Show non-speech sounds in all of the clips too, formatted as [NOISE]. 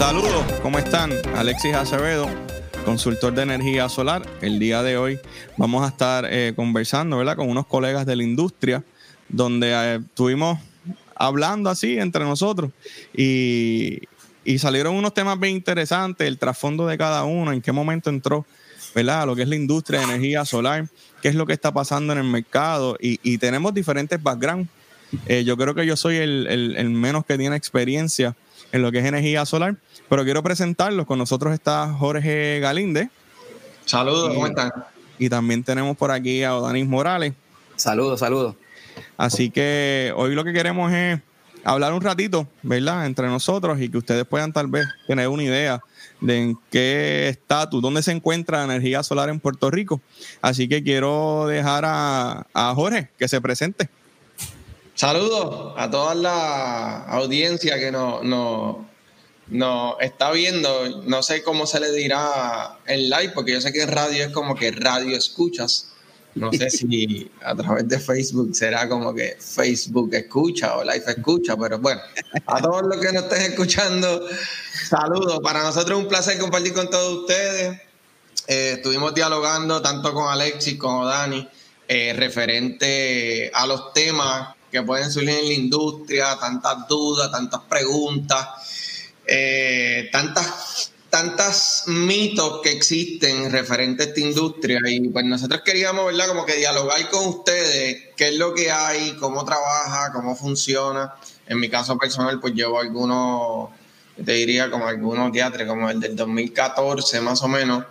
Saludos, ¿cómo están? Alexis Acevedo, consultor de energía solar. El día de hoy vamos a estar eh, conversando ¿verdad? con unos colegas de la industria, donde eh, estuvimos hablando así entre nosotros y, y, salieron unos temas bien interesantes, el trasfondo de cada uno, en qué momento entró ¿verdad? lo que es la industria de energía solar, qué es lo que está pasando en el mercado y, y tenemos diferentes backgrounds. Eh, yo creo que yo soy el, el, el menos que tiene experiencia en lo que es energía solar pero quiero presentarlos. Con nosotros está Jorge Galinde. Saludos, ¿cómo están? Y también tenemos por aquí a Odanis Morales. Saludos, saludos. Así que hoy lo que queremos es hablar un ratito, ¿verdad? Entre nosotros y que ustedes puedan tal vez tener una idea de en qué estatus, dónde se encuentra la energía solar en Puerto Rico. Así que quiero dejar a, a Jorge que se presente. Saludos a toda la audiencia que nos, no, no está viendo, no sé cómo se le dirá en live, porque yo sé que en radio es como que radio escuchas. No sé [LAUGHS] si a través de Facebook será como que Facebook escucha o live escucha, pero bueno, a todos los que nos estén escuchando, saludos. Para nosotros es un placer compartir con todos ustedes. Eh, estuvimos dialogando tanto con Alexis como Dani eh, referente a los temas que pueden surgir en la industria, tantas dudas, tantas preguntas eh, tantas, tantas mitos que existen referente a esta industria y pues nosotros queríamos, ¿verdad? Como que dialogar con ustedes qué es lo que hay, cómo trabaja, cómo funciona. En mi caso personal, pues llevo algunos, te diría como algunos teatros, como el del 2014 más o menos,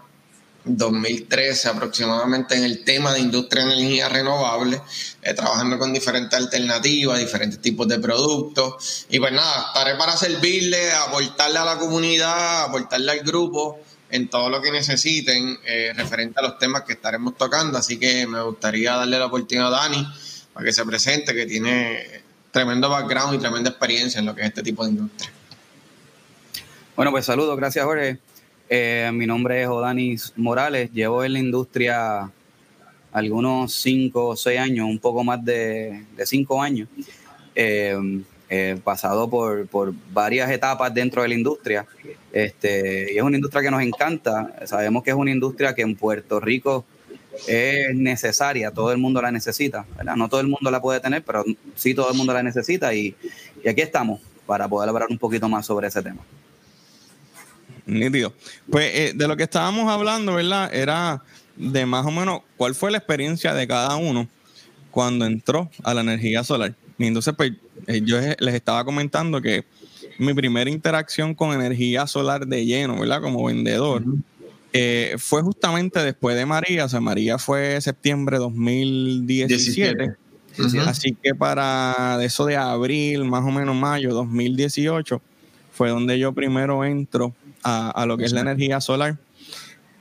2013 aproximadamente en el tema de industria de energía renovable, eh, trabajando con diferentes alternativas, diferentes tipos de productos. Y pues nada, estaré para servirle, aportarle a la comunidad, aportarle al grupo en todo lo que necesiten eh, referente a los temas que estaremos tocando. Así que me gustaría darle la oportunidad a Dani para que se presente, que tiene tremendo background y tremenda experiencia en lo que es este tipo de industria. Bueno, pues saludos, gracias Jorge. Eh, mi nombre es Odanis Morales, llevo en la industria algunos cinco o seis años, un poco más de, cinco años, eh, eh, pasado por, por, varias etapas dentro de la industria. Este, y es una industria que nos encanta, sabemos que es una industria que en Puerto Rico es necesaria, todo el mundo la necesita, No todo el mundo la puede tener, pero sí todo el mundo la necesita y, y aquí estamos para poder hablar un poquito más sobre ese tema. Nítido. Pues eh, de lo que estábamos hablando, ¿verdad? Era de más o menos cuál fue la experiencia de cada uno cuando entró a la energía solar. Y entonces, pues eh, yo les estaba comentando que mi primera interacción con energía solar de lleno, ¿verdad? Como vendedor, eh, fue justamente después de María. O sea, María fue septiembre de 2017. Así que para eso de abril, más o menos mayo 2018, fue donde yo primero entro a, lo que es la energía solar.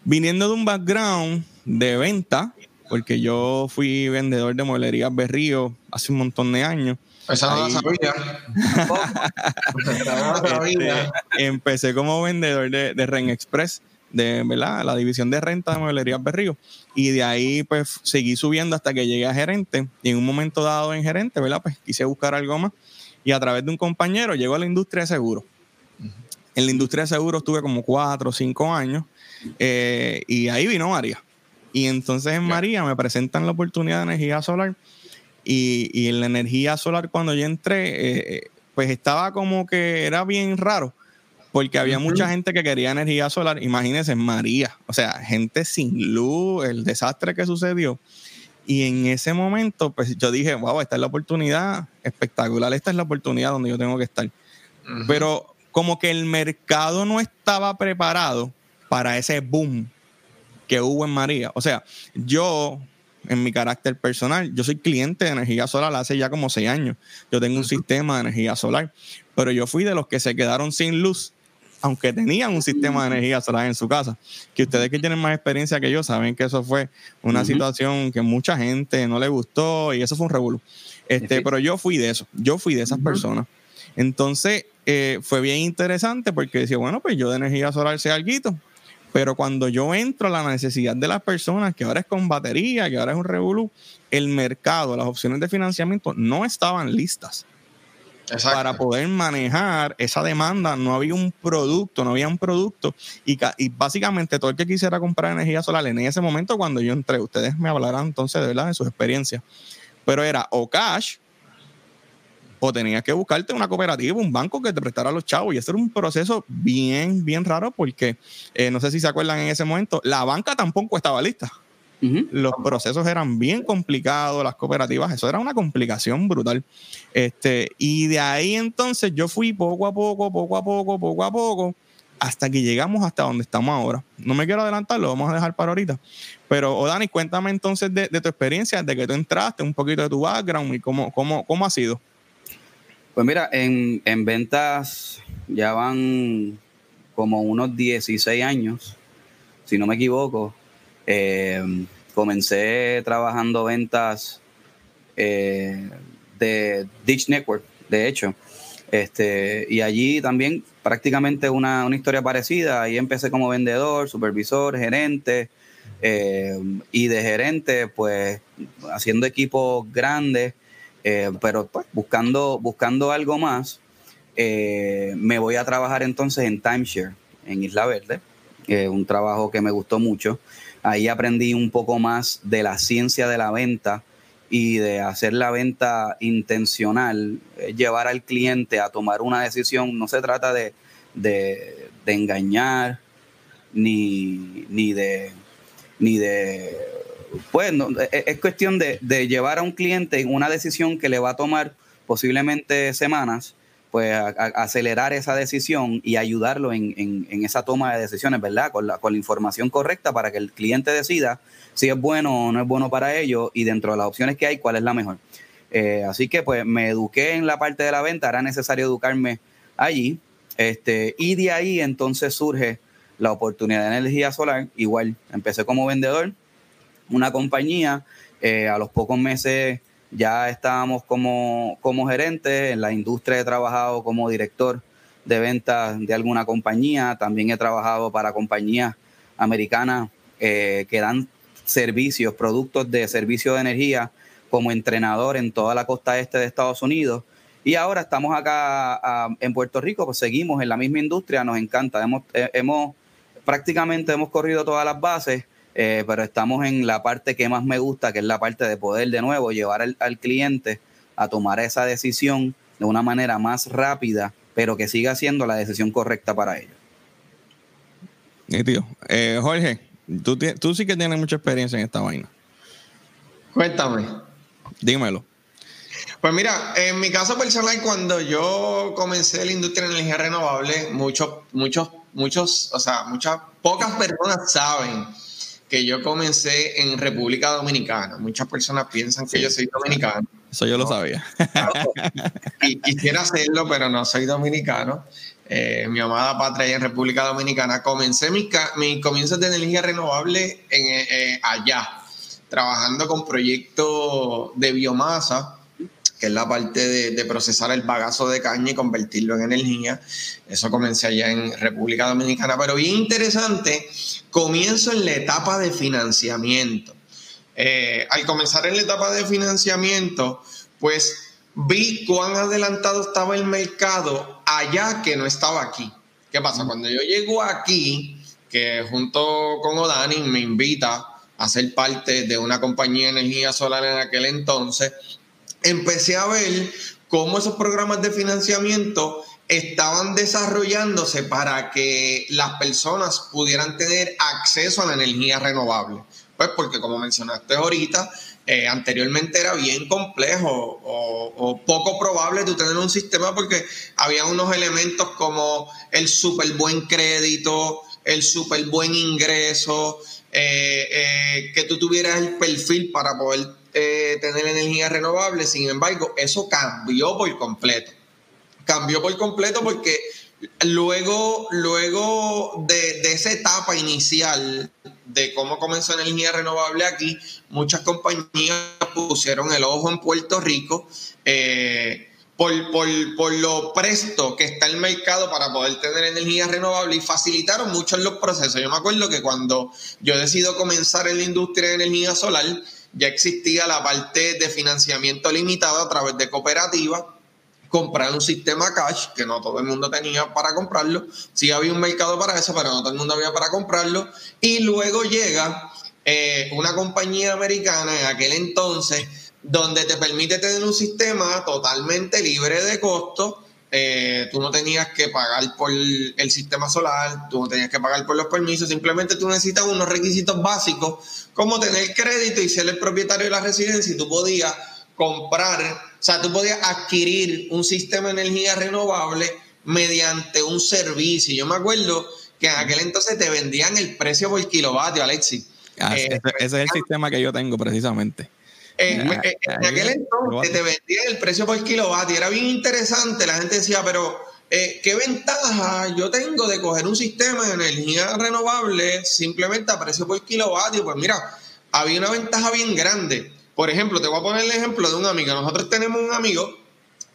Viniendo de un background de venta, porque yo fui vendedor de mueblerías Berrío hace un montón de años. Esa no [LAUGHS] sabía. Este, empecé como vendedor de, de Ren Express, de ¿verdad? la división de renta de mueblerías Berrío. Y de ahí pues seguí subiendo hasta que llegué a gerente. Y en un momento dado en gerente, ¿verdad? Pues quise buscar algo más. Y a través de un compañero llego a la industria de seguros. En la industria de seguros estuve como cuatro o cinco años eh, y ahí vino María. Y entonces en María me presentan la oportunidad de energía solar y, en la energía solar cuando yo entré, eh, pues estaba como que era bien raro porque había mucha gente que quería energía solar. Imagínense, María, o sea, gente sin luz, el desastre que sucedió. Y en ese momento, pues yo dije, wow, esta es la oportunidad espectacular, esta es la oportunidad donde yo tengo que estar. Pero como que el mercado no estaba preparado para ese boom que hubo en María. O sea, yo, en mi carácter personal, yo soy cliente de energía solar hace ya como seis años. Yo tengo un sistema de energía solar, pero yo fui de los que se quedaron sin luz, aunque tenían un sistema de energía solar en su casa. Que ustedes que tienen más experiencia que yo saben que eso fue una situación que mucha gente no le gustó y eso fue un revuelo. Este, pero yo fui de eso, yo fui de esas personas. Entonces, eh, fue bien interesante porque decía, bueno, pues yo de energía solar sé algo, pero cuando yo entro a la necesidad de las personas, que ahora es con batería, que ahora es un revolú, el mercado, las opciones de financiamiento no estaban listas. para poder manejar esa demanda. No había un producto, no había un producto. Y, y, básicamente todo el que quisiera comprar energía solar en ese momento, cuando yo entré, ustedes me hablarán entonces de verdad de sus experiencias. Pero era o cash o tenías que buscarte una cooperativa, un banco que te prestara a los chavos. Y ese era un proceso bien, bien raro porque eh, no sé si se acuerdan en ese momento, la banca tampoco estaba lista. Los procesos eran bien complicados, las cooperativas, eso era una complicación brutal. Este, y de ahí entonces yo fui poco a poco, poco a poco, poco a poco, hasta que llegamos hasta donde estamos ahora. No me quiero adelantar, lo vamos a dejar para ahorita. Pero, Dani, cuéntame entonces de, tu experiencia, de que tú entraste, un poquito de tu background y cómo, cómo, cómo ha sido. Pues mira, en, en ventas ya van como unos 16 años, si no me equivoco. Eh, comencé trabajando ventas eh, de Ditch Network, de hecho. Este, y allí también prácticamente una, historia parecida. Ahí empecé como vendedor, supervisor, gerente. Eh, y de gerente, pues haciendo equipos grandes, pero pues, buscando, buscando algo más. me voy a trabajar entonces en timeshare, en Isla Verde, un trabajo que me gustó mucho. Ahí aprendí un poco más de la ciencia de la venta y de hacer la venta intencional, eh, llevar al cliente a tomar una decisión. No se trata de, engañar ni, ni de ni de pues e, es cuestión de, llevar a un cliente en una decisión que le va a tomar posiblemente semanas pues acelerar esa decisión y ayudarlo en, esa toma de decisiones, ¿verdad? Con la, con la información correcta para que el cliente decida si es bueno o no es bueno para ellos y dentro de las opciones que hay, cuál es la mejor. Eh, así que pues me eduqué en la parte de la venta, era necesario educarme allí. Este, y de ahí entonces surge la oportunidad de energía solar. Igual, empecé como vendedor, una compañía, eh, a los pocos meses ya estábamos como, como gerente, en la industria he trabajado como director de ventas de alguna compañía, también he trabajado para compañías americanas eh, que dan servicios, productos de servicio de energía como entrenador en toda la costa este de Estados Unidos. Y ahora estamos acá en Puerto Rico, pues seguimos en la misma industria, nos encanta. Hemos, eh, hemos prácticamente hemos corrido todas las bases eh, pero estamos en la parte que más me gusta, que es la parte de poder de nuevo llevar al, cliente a tomar esa decisión de una manera más rápida, pero que siga siendo la decisión correcta para ellos. Y tío, eh, Jorge, tú, tú sí que tienes mucha experiencia en esta vaina. Cuéntame. Dímelo. Pues mira, en mi caso personal, cuando yo comencé la industria de energía renovable, muchos, muchos, muchos, o sea, muchas, pocas personas saben que yo comencé en República Dominicana. Muchas personas piensan que yo soy dominicano. Eso yo lo sabía. y quisiera hacerlo, pero no soy dominicano. Eh, mi amada patria en República Dominicana. Comencé mis mi comienzos de energía renovable en, eh, eh, allá, trabajando con proyectos de biomasa que es la parte de, procesar el bagazo de caña y convertirlo en energía. Eso comencé allá en República Dominicana, pero bien interesante, comienzo en la etapa de financiamiento. Eh, al comenzar en la etapa de financiamiento, pues vi cuán adelantado estaba el mercado allá que no estaba aquí. ¿Qué pasa? Cuando yo llego aquí, que junto con Odani me invita a ser parte de una compañía de energía solar en aquel entonces, empecé a ver cómo esos programas de financiamiento estaban desarrollándose para que las personas pudieran tener acceso a la energía renovable. Pues porque como mencionaste ahorita, eh, anteriormente era bien complejo o, poco probable tú tener un sistema porque había unos elementos como el súper buen crédito, el súper buen ingreso, eh, eh, que tú tuvieras el perfil para poder eh, tener energía renovable. Sin embargo, eso cambió por completo. Cambió por completo porque luego, luego de, esa etapa inicial de cómo comenzó energía renovable aquí, muchas compañías pusieron el ojo en Puerto Rico. Eh, por, por, lo presto que está el mercado para poder tener energía renovable y facilitaron mucho los procesos. Yo me acuerdo que cuando yo decido comenzar en la industria de energía solar, ya existía la parte de financiamiento limitado a través de cooperativas comprar un sistema cash, que no todo el mundo tenía para comprarlo. Sí había un mercado para eso, pero no todo el mundo había para comprarlo. Y luego llega eh, una compañía americana en aquel entonces donde te permite tener un sistema totalmente libre de costo. Eh, tú no tenías que pagar por el sistema solar, tú no tenías que pagar por los permisos, simplemente tú necesitas unos requisitos básicos como tener crédito y ser el propietario de la residencia y tú podías comprar, o sea, tú podías adquirir un sistema de energía renovable mediante un servicio. Yo me acuerdo que en aquel entonces te vendían el precio por kilovatio, Alexi. Ah, eh, ese, es el sistema que yo tengo precisamente. En, aquel entonces te vendían el precio por kilovatio. Era bien interesante. La gente decía, pero eh, ¿qué ventaja yo tengo de coger un sistema de energía renovable simplemente a precio por kilovatio? Pues mira, había una ventaja bien grande por ejemplo, te voy a poner el ejemplo de un amigo. Nosotros tenemos un amigo,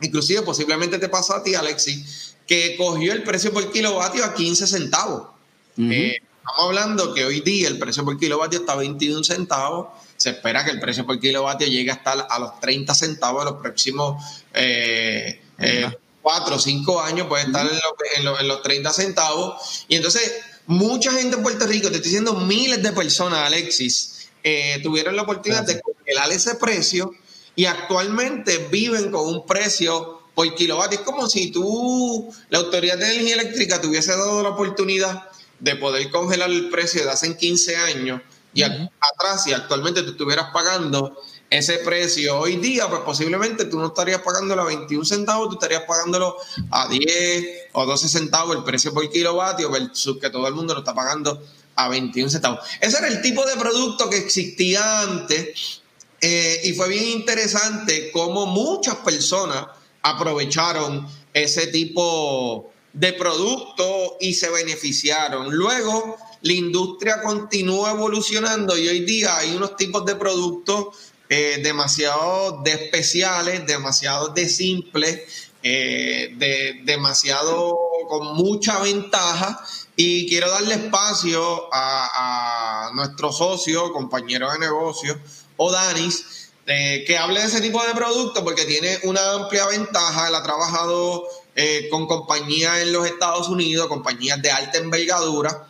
inclusive posiblemente te pasa a ti, Alexi, que cogió el precio por kilovatio a 15 centavos. Eh, estamos hablando que hoy día el precio por kilovatio está a 21 centavos. Se espera que el precio por kilovatio llegue hasta a los 30 centavos en los próximos eh, eh, 4 o 5 años, puede estar en, en los 30 centavos. Y entonces, mucha gente en Puerto Rico, te estoy diciendo miles de personas, Alexis, eh, tuvieron la oportunidad de congelar ese precio y actualmente viven con un precio por kilovatio. Es como si tú, la Autoridad de Energía Eléctrica, te hubiese dado la oportunidad de poder congelar el precio de hace 15 años y atrás, y actualmente tú estuvieras pagando ese precio hoy día, pues posiblemente tú no estarías pagándolo a 21 centavos, tú estarías pagándolo a 10 o 12 centavos el precio por kilovatio, versus que todo el mundo lo está pagando a 21 centavos. Ese era el tipo de producto que existía antes eh, y fue bien interesante cómo muchas personas aprovecharon ese tipo de producto y se beneficiaron. Luego, la industria continuó evolucionando y hoy día hay unos tipos de productos eh, demasiado de especiales, demasiado de simples, eh, de, demasiado con mucha ventaja y quiero darle espacio a, nuestro socio, compañero de negocio, Odanis, eh, que hable de ese tipo de producto porque tiene una amplia ventaja. Él ha trabajado eh, con compañías en los Estados Unidos, compañías de alta envergadura,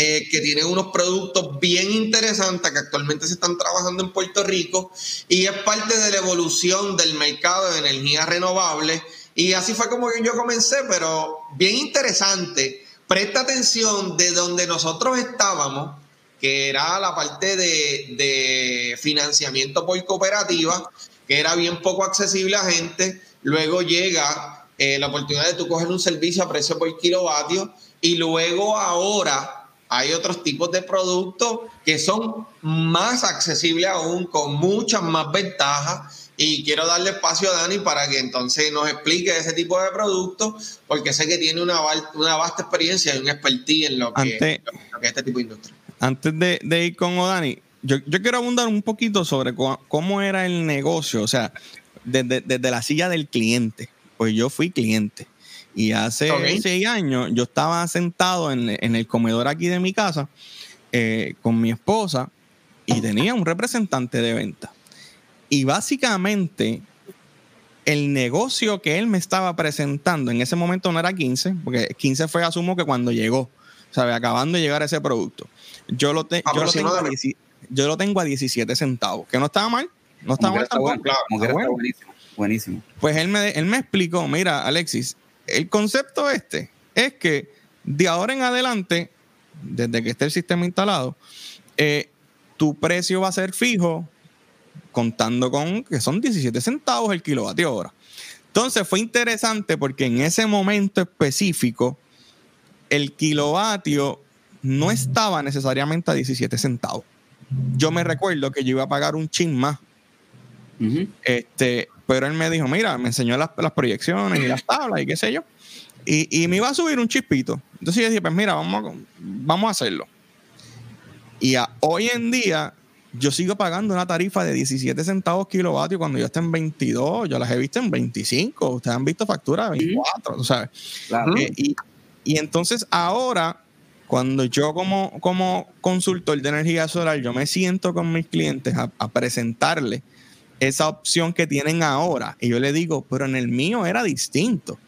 eh, que tienen unos productos bien interesantes que actualmente se están trabajando en Puerto Rico y es parte de la evolución del mercado de energía renovable. Y así fue como yo comencé, pero bien interesante presta atención de donde nosotros estábamos, que era la parte de, financiamiento por cooperativa, que era bien poco accesible a gente. Luego llega eh, la oportunidad de tú coger un servicio a precio por kilovatio y luego ahora hay otros tipos de productos que son más accesibles aún, con muchas más ventajas y quiero darle espacio a Dani para que entonces nos explique ese tipo de productos, porque sé que tiene una, una vasta experiencia y un expertise en lo que, es este tipo de industria. Antes de, ir con Dani, yo, yo, quiero abundar un poquito sobre cómo, era el negocio, o sea, desde, la silla del cliente. Pues yo fui cliente. Y hace seis años yo estaba sentado en, el comedor aquí de mi casa eh, con mi esposa y tenía un representante de venta. Y básicamente el negocio que él me estaba presentando en ese momento no era 15, porque 15 fue, asumo que cuando llegó, ¿sabes? Acabando de llegar ese producto. Yo lo, yo lo, tengo, a yo lo tengo a 17 centavos, que no estaba mal. No estaba mal tampoco. buenísimo, buenísimo. Pues él me, él me explicó, mira, Alexis, el concepto este es que de ahora en adelante, desde que esté el sistema instalado, eh, tu precio va a ser fijo contando con que son 17 centavos el kilovatio hora. Entonces fue interesante porque en ese momento específico el kilovatio no estaba necesariamente a 17 centavos. Yo me recuerdo que yo iba a pagar un chin más. este, pero él me dijo, mira, me enseñó las, proyecciones y las tablas y qué sé yo. Y, me iba a subir un chispito. Entonces yo dije, pues mira, vamos vamos a hacerlo. Y hoy en día yo sigo pagando una tarifa de 17 centavos kilovatio cuando yo esté en 22, yo las he visto en 25, ustedes han visto facturas de 24, ¿sabes? Eh, y, entonces ahora, cuando yo como, como consultor de energía solar, yo me siento con mis clientes a, presentarles esa opción que tienen ahora. Y yo le digo, pero en el mío era distinto.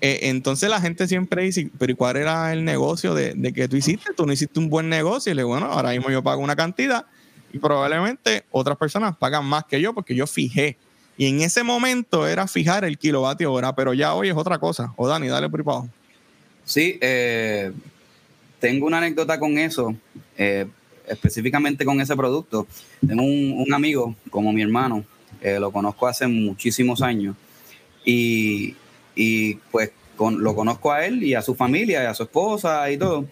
Eh, entonces la gente siempre dice, pero ¿y cuál era el negocio de, que tú hiciste? Tú no hiciste un buen negocio. Y le digo, bueno, ahora mismo yo pago una cantidad y probablemente otras personas pagan más que yo porque yo fijé. Y en ese momento era fijar el kilovatio hora, pero ya hoy es otra cosa. O Dani, dale por ahí Sí, eh, tengo una anécdota con eso, eh, específicamente con ese producto. Tengo un, amigo como mi hermano, lo conozco hace muchísimos años y, pues lo conozco a él y a su familia y a su esposa y todo.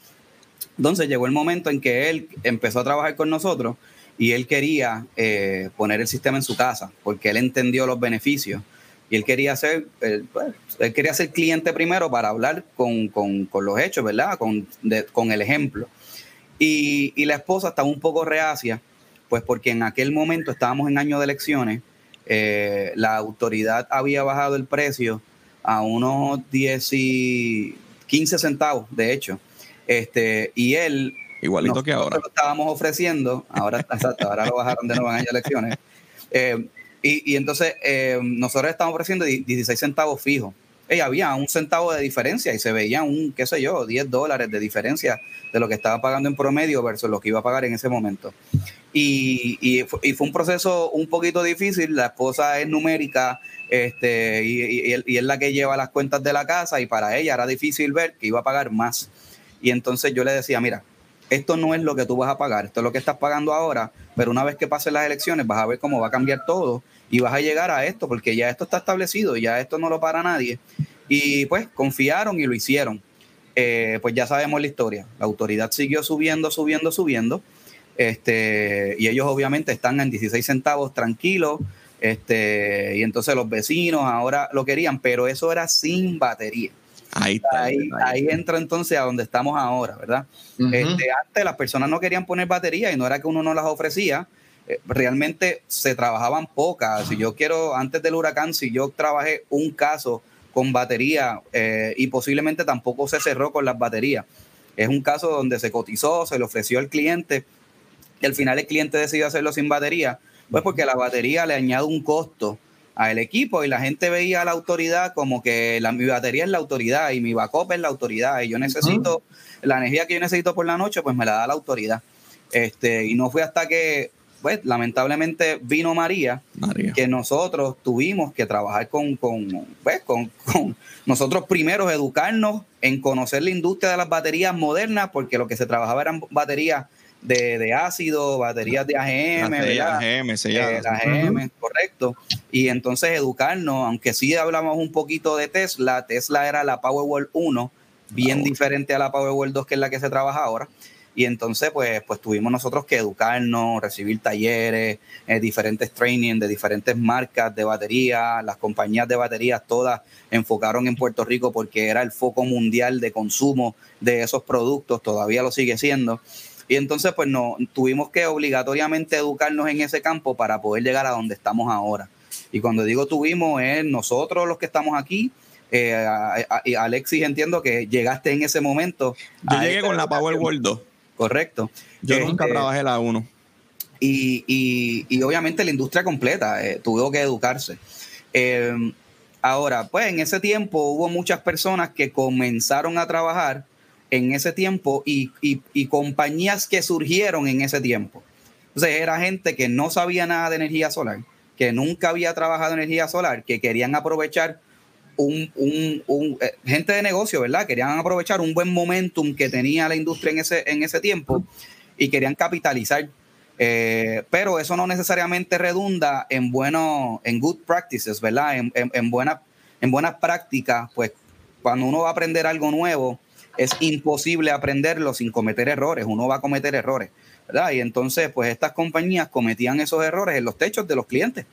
Entonces llegó el momento en que él empezó a trabajar con nosotros y él quería eh, poner el sistema en su casa porque él entendió los beneficios y él quería ser, pues, él quería ser cliente primero para hablar con, los hechos, ¿verdad? Con, con el ejemplo. Y, la esposa estaba un poco reacia, pues porque en aquel momento estábamos en año de elecciones, eh, la autoridad había bajado el precio a unos 10 y 15 centavos, de hecho. Este, y él Igualito que ahora. Lo estábamos ofreciendo, ahora, [LAUGHS] exacto, ahora lo bajaron de nuevo en año elecciones. Eh, y, entonces eh, nosotros estamos ofreciendo 16 centavos fijos. Y había un centavo de diferencia y se veía un, qué sé yo, 10 dólares de diferencia de lo que estaba pagando en promedio versus lo que iba a pagar en ese momento. Y, y, fue un proceso un poquito difícil. La esposa es numérica este, y, y, es la que lleva las cuentas de la casa y para ella era difícil ver que iba a pagar más. Y entonces yo le decía, mira, esto no es lo que tú vas a pagar, esto es lo que estás pagando ahora, pero una vez que pasen las elecciones vas a ver cómo va a cambiar todo y vas a llegar a esto, porque ya esto está establecido, ya esto no lo para nadie. Y pues confiaron y lo hicieron. Eh, pues ya sabemos la historia. La autoridad siguió subiendo, subiendo, subiendo. Este, y ellos obviamente están en 16 centavos tranquilos. Este, y entonces los vecinos ahora lo querían, pero eso era sin batería. Ahí, ahí, entra entonces a donde estamos ahora, ¿verdad? este, antes las personas no querían poner batería y no era que uno no las ofrecía, eh, realmente se trabajaban pocas. Si yo quiero, antes del huracán, si yo trabajé un caso con batería eh, y posiblemente tampoco se cerró con las baterías. Es un caso donde se cotizó, se le ofreció al cliente y al final el cliente decidió hacerlo sin batería, pues porque la batería le añade un costo al equipo y la gente veía a la autoridad como que la, mi batería es la autoridad y mi backup es la autoridad y yo necesito la energía que yo necesito por la noche pues me la da la autoridad. Este y no fue hasta que pues lamentablemente vino María, que nosotros tuvimos que trabajar con, con, pues, con, con, nosotros primero educarnos en conocer la industria de las baterías modernas porque lo que se trabajaba eran baterías de, ácido, baterías de AGM, de AGM, se llama. AGM, correcto. Y entonces educarnos, aunque sí hablamos un poquito de Tesla, Tesla era la Powerwall 1, bien diferente a la Powerwall 2, que es la que se trabaja ahora. Y entonces, pues, pues tuvimos nosotros que educarnos, recibir talleres, eh, diferentes training de diferentes marcas de batería. Las compañías de baterías todas enfocaron en Puerto Rico porque era el foco mundial de consumo de esos productos, todavía lo sigue siendo. Y entonces, pues no, tuvimos que obligatoriamente educarnos en ese campo para poder llegar a donde estamos ahora. Y cuando digo tuvimos, es nosotros los que estamos aquí. Eh, Alexis, entiendo que llegaste en ese momento. Yo llegué con la Powerwall 2. Correcto. Yo nunca este, trabajé la 1. Y, obviamente la industria completa eh, tuvo que educarse. Em, ahora, pues en ese tiempo hubo muchas personas que comenzaron a trabajar en ese tiempo y, compañías que surgieron en ese tiempo. Entonces era gente que no sabía nada de energía solar, que nunca había trabajado energía solar, que querían aprovechar un, eh, gente de negocio, ¿verdad? Querían aprovechar un buen momentum que tenía la industria en ese, en ese tiempo y querían capitalizar. Eh, pero eso no necesariamente redunda en bueno, en good practices, ¿verdad? En, en, buena, en buenas prácticas, pues cuando uno va a aprender algo nuevo, es imposible aprenderlo sin cometer errores, uno va a cometer errores, ¿verdad? Y entonces, pues estas compañías cometían esos errores en los techos de los clientes.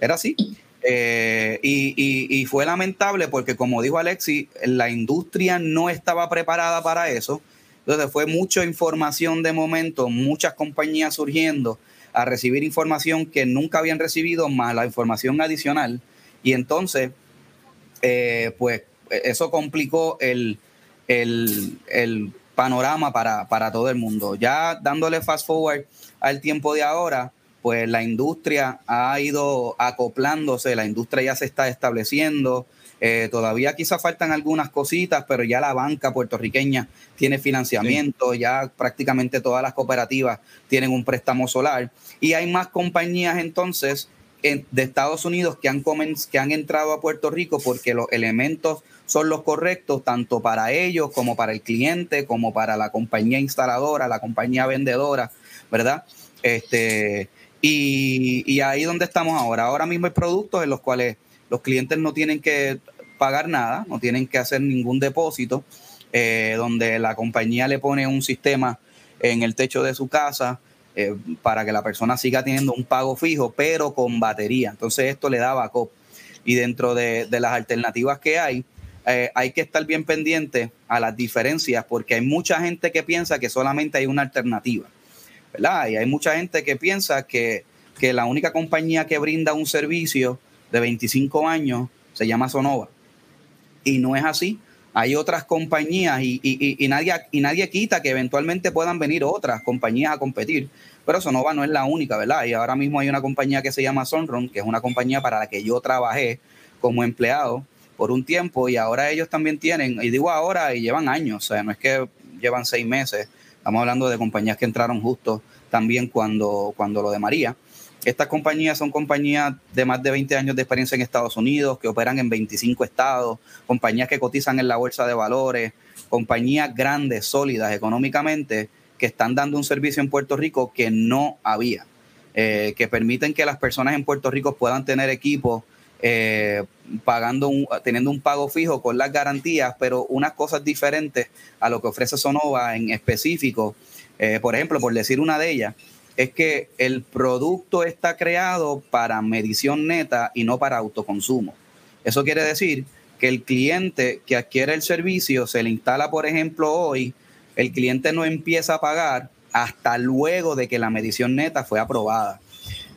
Era así. Eh, y, fue lamentable porque, como dijo Alexi, la industria no estaba preparada para eso. Entonces fue mucha información de momento, muchas compañías surgiendo a recibir información que nunca habían recibido, más la información adicional. Y entonces, eh, pues eso complicó el, el, panorama para, para todo el mundo. Ya dándole fast forward al tiempo de ahora, pues la industria ha ido acoplándose, la industria ya se está estableciendo. Eh, todavía quizá faltan algunas cositas, pero ya la banca puertorriqueña tiene financiamiento, ya prácticamente todas las cooperativas tienen un préstamo solar y hay más compañías entonces de Estados Unidos que han, que han entrado a Puerto Rico porque los elementos son los correctos tanto para ellos como para el cliente, como para la compañía instaladora, la compañía vendedora, ¿verdad? Este, y, y ahí donde estamos ahora. Ahora mismo hay productos en los cuales los clientes no tienen que pagar nada, no tienen que hacer ningún depósito, eh, donde la compañía le pone un sistema en el techo de su casa eh, para que la persona siga teniendo un pago fijo, pero con batería. Entonces esto le da backup. Y dentro de, las alternativas que hay, eh, hay que estar bien pendiente a las diferencias porque hay mucha gente que piensa que solamente hay una alternativa, Y hay mucha gente que piensa que, que la única compañía que brinda un servicio de 25 años se llama Sonova. Y no es así. Hay otras compañías y, nadie, y nadie quita que eventualmente puedan venir otras compañías a competir. Pero Sonova no es la única, ¿verdad? Y ahora mismo hay una compañía que se llama Sunrun, que es una compañía para la que yo trabajé como empleado por un tiempo y ahora ellos también tienen, y digo ahora, y llevan años, o sea, no es que llevan seis meses, estamos hablando de compañías que entraron justo también cuando, cuando lo de María. Estas compañías son compañías de más de 20 años de experiencia en Estados Unidos, que operan en 25 estados, compañías que cotizan en la bolsa de valores, compañías grandes, sólidas económicamente, que están dando un servicio en Puerto Rico que no había, eh, que permiten que las personas en Puerto Rico puedan tener equipos eh, pagando teniendo un pago fijo con las garantías, pero unas cosas diferentes a lo que ofrece Sonova en específico. Eh, por ejemplo, por decir una de ellas, es que el producto está creado para medición neta y no para autoconsumo. Eso quiere decir que el cliente que adquiere el servicio se le instala, por ejemplo, hoy, el cliente no empieza a pagar hasta luego de que la medición neta fue aprobada.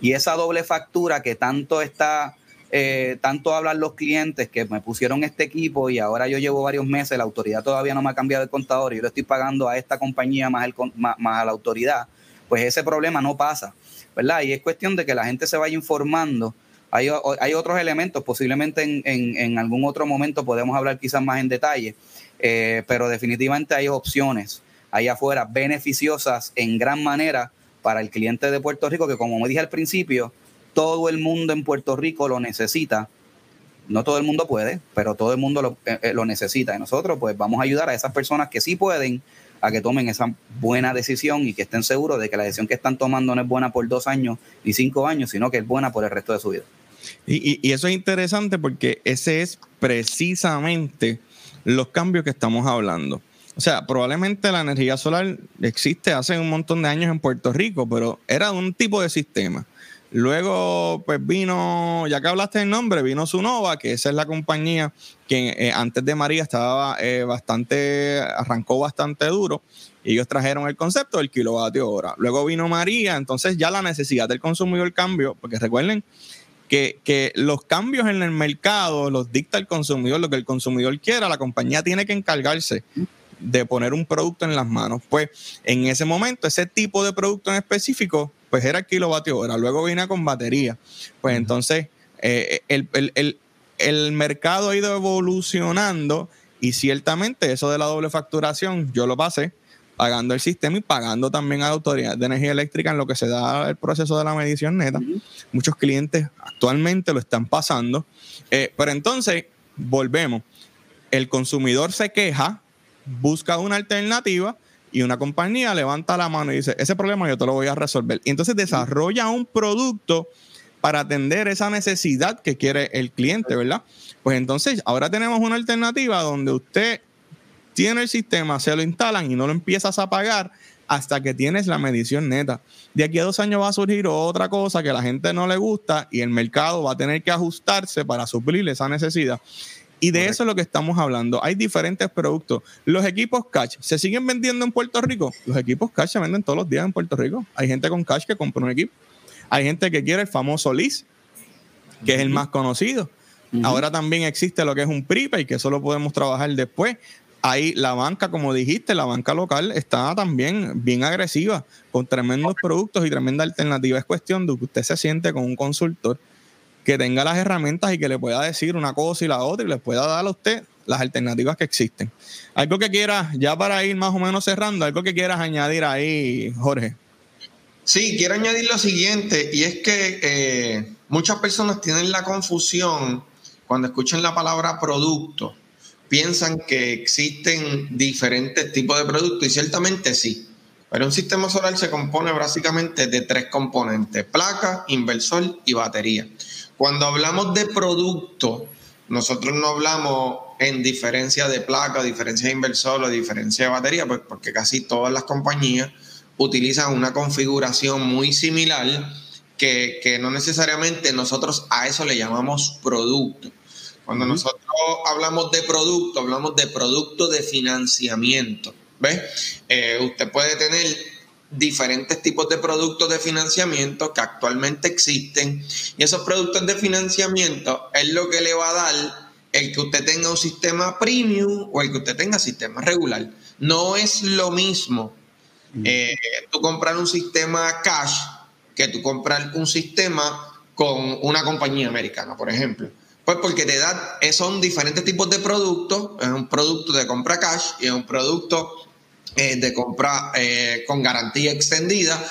Y esa doble factura que tanto está, eh, tanto hablan los clientes que me pusieron este equipo y ahora yo llevo varios meses, la autoridad todavía no me ha cambiado el contador y yo le estoy pagando a esta compañía más, el, más a la autoridad pues ese problema no pasa, ¿verdad? Y es cuestión de que la gente se vaya informando. Hay, otros elementos, posiblemente en, algún otro momento podemos hablar quizás más en detalle, eh, pero definitivamente hay opciones allá afuera beneficiosas en gran manera para el cliente de Puerto Rico, que como me dije al principio, todo el mundo en Puerto Rico lo necesita. No todo el mundo puede, pero todo el mundo lo, eh, eh, lo necesita. Y nosotros pues vamos a ayudar a esas personas que sí pueden a que tomen esa buena decisión y que estén seguros de que la decisión que están tomando no es buena por dos años ni cinco años, sino que es buena por el resto de su vida. Y, eso es interesante porque ese es precisamente los cambios que estamos hablando. O sea, probablemente la energía solar existe hace un montón de años en Puerto Rico, pero era un tipo de sistema. Luego, pues vino, ya que hablaste del nombre, vino Sunova, que esa es la compañía que eh, antes de María estaba eh, bastante, arrancó bastante duro. Y ellos trajeron el concepto del kilovatio hora. Luego vino María, entonces ya la necesidad del consumidor cambió, porque recuerden que, que, los cambios en el mercado los dicta el consumidor, lo que el consumidor quiera, la compañía tiene que encargarse de poner un producto en las manos. Pues en ese momento, ese tipo de producto en específico pues era kilovatio hora. Luego vine con batería. Pues entonces eh, el, mercado ha ido evolucionando y ciertamente eso de la doble facturación yo lo pasé pagando el sistema y pagando también a la autoridad de energía eléctrica en lo que se da el proceso de la medición neta. Muchos clientes actualmente lo están pasando. Eh, pero entonces, volvemos. El consumidor se queja, busca una alternativa y una compañía levanta la mano y dice, ese problema yo te lo voy a resolver. Y entonces desarrolla un producto para atender esa necesidad que quiere el cliente, ¿verdad? Pues entonces ahora tenemos una alternativa donde usted tiene el sistema, se lo instalan y no lo empiezas a pagar hasta que tienes la medición neta. De aquí a dos años va a surgir otra cosa que a la gente no le gusta y el mercado va a tener que ajustarse para suplir esa necesidad. Y de eso es lo que estamos hablando. Hay diferentes productos. Los equipos cash se siguen vendiendo en Puerto Rico. Los equipos cash se venden todos los días en Puerto Rico. Hay gente con cash que compra un equipo. Hay gente que quiere el famoso lease, que es el más conocido. Ahora también existe lo que es un prepaid, que eso lo podemos trabajar después. ahí la banca, como dijiste, la banca local está también bien agresiva, con tremendos productos y tremenda alternativa. Es cuestión de que usted se siente con un consultor que tenga las herramientas y que le pueda decir una cosa y la otra y le pueda dar a usted las alternativas que existen. Algo que quieras, ya para ir más o menos cerrando, algo que quieras añadir ahí, Jorge. Sí, quiero añadir lo siguiente, y es que eh, muchas personas tienen la confusión cuando escuchan la palabra producto, piensan que existen diferentes tipos de productos, y ciertamente sí. Pero un sistema solar se compone básicamente de tres componentes, placa, inversor y batería. Cuando hablamos de producto, nosotros no hablamos en diferencia de placa, diferencia de inversor o diferencia de batería, pues porque casi todas las compañías utilizan una configuración muy similar que, no necesariamente nosotros a eso le llamamos producto. Cuando nosotros hablamos de producto, hablamos de producto de financiamiento. ¿Ves? Eh, usted puede tener diferentes tipos de productos de financiamiento que actualmente existen y esos productos de financiamiento es lo que le va a dar el que usted tenga un sistema premium o el que usted tenga sistema regular. No es lo mismo eh, tú comprar un sistema cash que tú comprar un sistema con una compañía americana, por ejemplo. Pues porque te da, eh, son diferentes tipos de productos, es un producto de compra cash y es un producto eh, de compra con garantía extendida.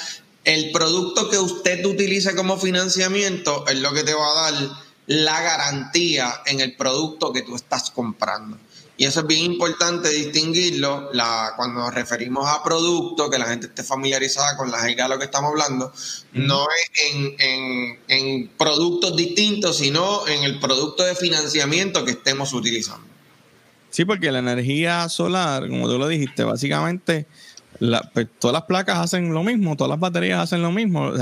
El producto que usted utilice como financiamiento es lo que te va a dar la garantía en el producto que tú estás comprando. Y eso es bien importante distinguirlo la, cuando nos referimos a productos, que la gente esté familiarizada con la jerga de lo que estamos hablando, no es en, en, productos distintos, sino en el producto de financiamiento que estemos utilizando. Sí, porque la energía solar, como tú lo dijiste, básicamente pues, todas las placas hacen lo mismo, todas las baterías hacen lo mismo.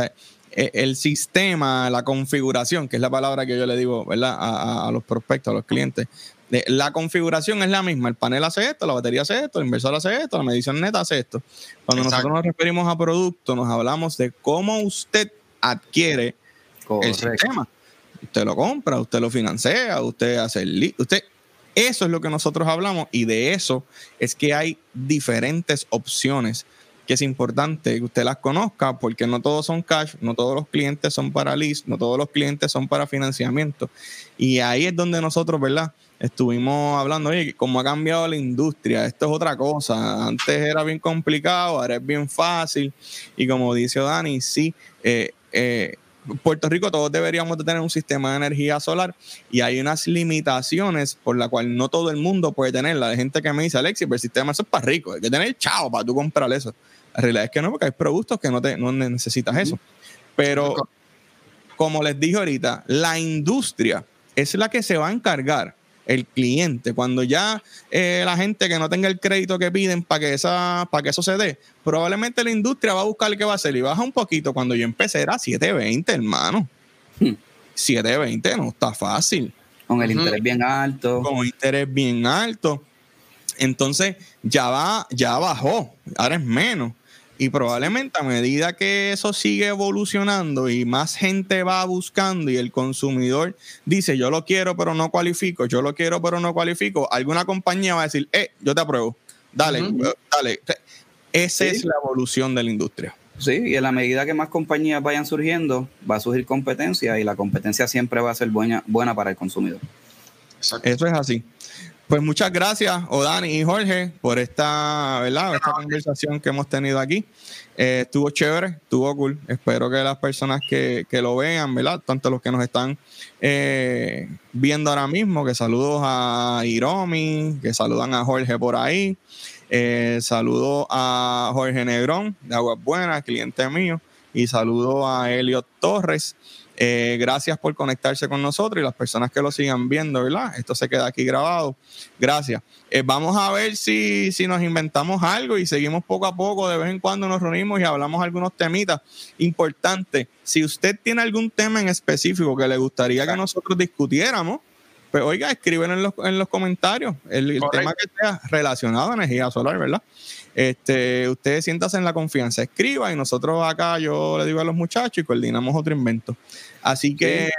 E, el sistema, la configuración, que es la palabra que yo le digo ¿verdad? a los prospectos, a los clientes, la configuración es la misma. El panel hace esto, la batería hace esto, el inversor hace esto, la medición neta hace esto. Cuando nosotros nos referimos a producto, nos hablamos de cómo usted adquiere el sistema. Usted lo compra, usted lo financia, usted hace el... Usted, eso es lo que nosotros hablamos y de eso es que hay diferentes opciones que es importante que usted las conozca porque no todos son cash, no todos los clientes son para lease, no todos los clientes son para financiamiento. Y ahí es donde nosotros, ¿verdad? Estuvimos hablando, oye, cómo ha cambiado la industria, esto es otra cosa. Antes era bien complicado, ahora es bien fácil. Y como dice Dani, sí, eh, eh, Puerto Rico todos deberíamos de tener un sistema de energía solar y hay unas limitaciones por la cual no todo el mundo puede tenerla. Hay gente que me dice, Alexi, pero el sistema eso es para rico, hay que tener chao para tú comprar eso. La realidad es que no, porque hay productos que no, te, no necesitas eso. Pero, como les dije ahorita, la industria es la que se va a encargar el cliente. Cuando ya eh, la gente que no tenga el crédito que piden para que, esa, para que eso se dé, probablemente la industria va a buscar qué va a hacer y baja un poquito. Cuando yo empecé era 720, hermano. 720 hmm. no está fácil. Con el interés bien alto. Con interés bien alto. Entonces ya va, ya bajó, ahora es menos. Y probablemente a medida que eso sigue evolucionando y más gente va buscando y el consumidor dice, yo lo quiero pero no cualifico, yo lo quiero pero no cualifico, alguna compañía va a decir, eh, yo te apruebo, dale, dale. Esa es la evolución de la industria. Sí, y en la medida que más compañías vayan surgiendo, va a surgir competencia y la competencia siempre va a ser buena, buena para el consumidor. Eso es así. Pues muchas gracias, Odani y Jorge, por esta, ¿verdad? esta conversación que hemos tenido aquí. Eh, estuvo chévere, estuvo cool. Espero que las personas que, lo vean, ¿verdad? Tanto los que nos están eh, viendo ahora mismo, que saludos a Iromi, que saludan a Jorge por ahí. Eh, saludo a Jorge Negrón de Aguas Buenas, cliente mío. Y saludo a Elliot Torres eh, gracias por conectarse con nosotros y las personas que lo sigan viendo, ¿verdad? Esto se queda aquí grabado. Gracias. Eh, vamos a ver si, si nos inventamos algo y seguimos poco a poco, de vez en cuando nos reunimos y hablamos algunos temitas importantes. Si usted tiene algún tema en específico que le gustaría que nosotros discutiéramos, pues oiga, escriben en los, en los comentarios el, el tema que sea relacionado a energía solar, ¿verdad? Este, ustedes siéntanse en la confianza, escriba y nosotros acá yo le digo a los muchachos y coordinamos otro invento. Así que,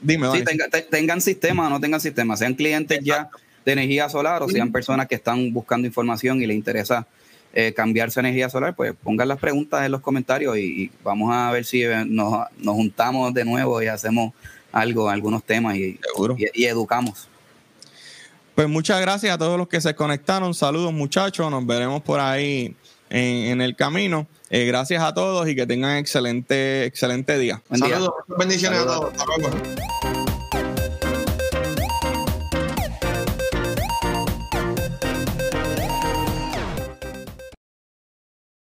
dime. Sí, tengan sistema o no tengan sistema, sean clientes ya de energía solar o sean personas que están buscando información y les interesa eh, cambiarse a energía solar, pues pongan las preguntas en los comentarios y, vamos a ver si eh, nos, juntamos de nuevo y hacemos algo, algunos temas y, y, educamos. Pues muchas gracias a todos los que se conectaron. Saludos muchachos, nos veremos por ahí en, el camino. Eh, gracias a todos y que tengan excelente, excelente día. Saludos, bendiciones a todos.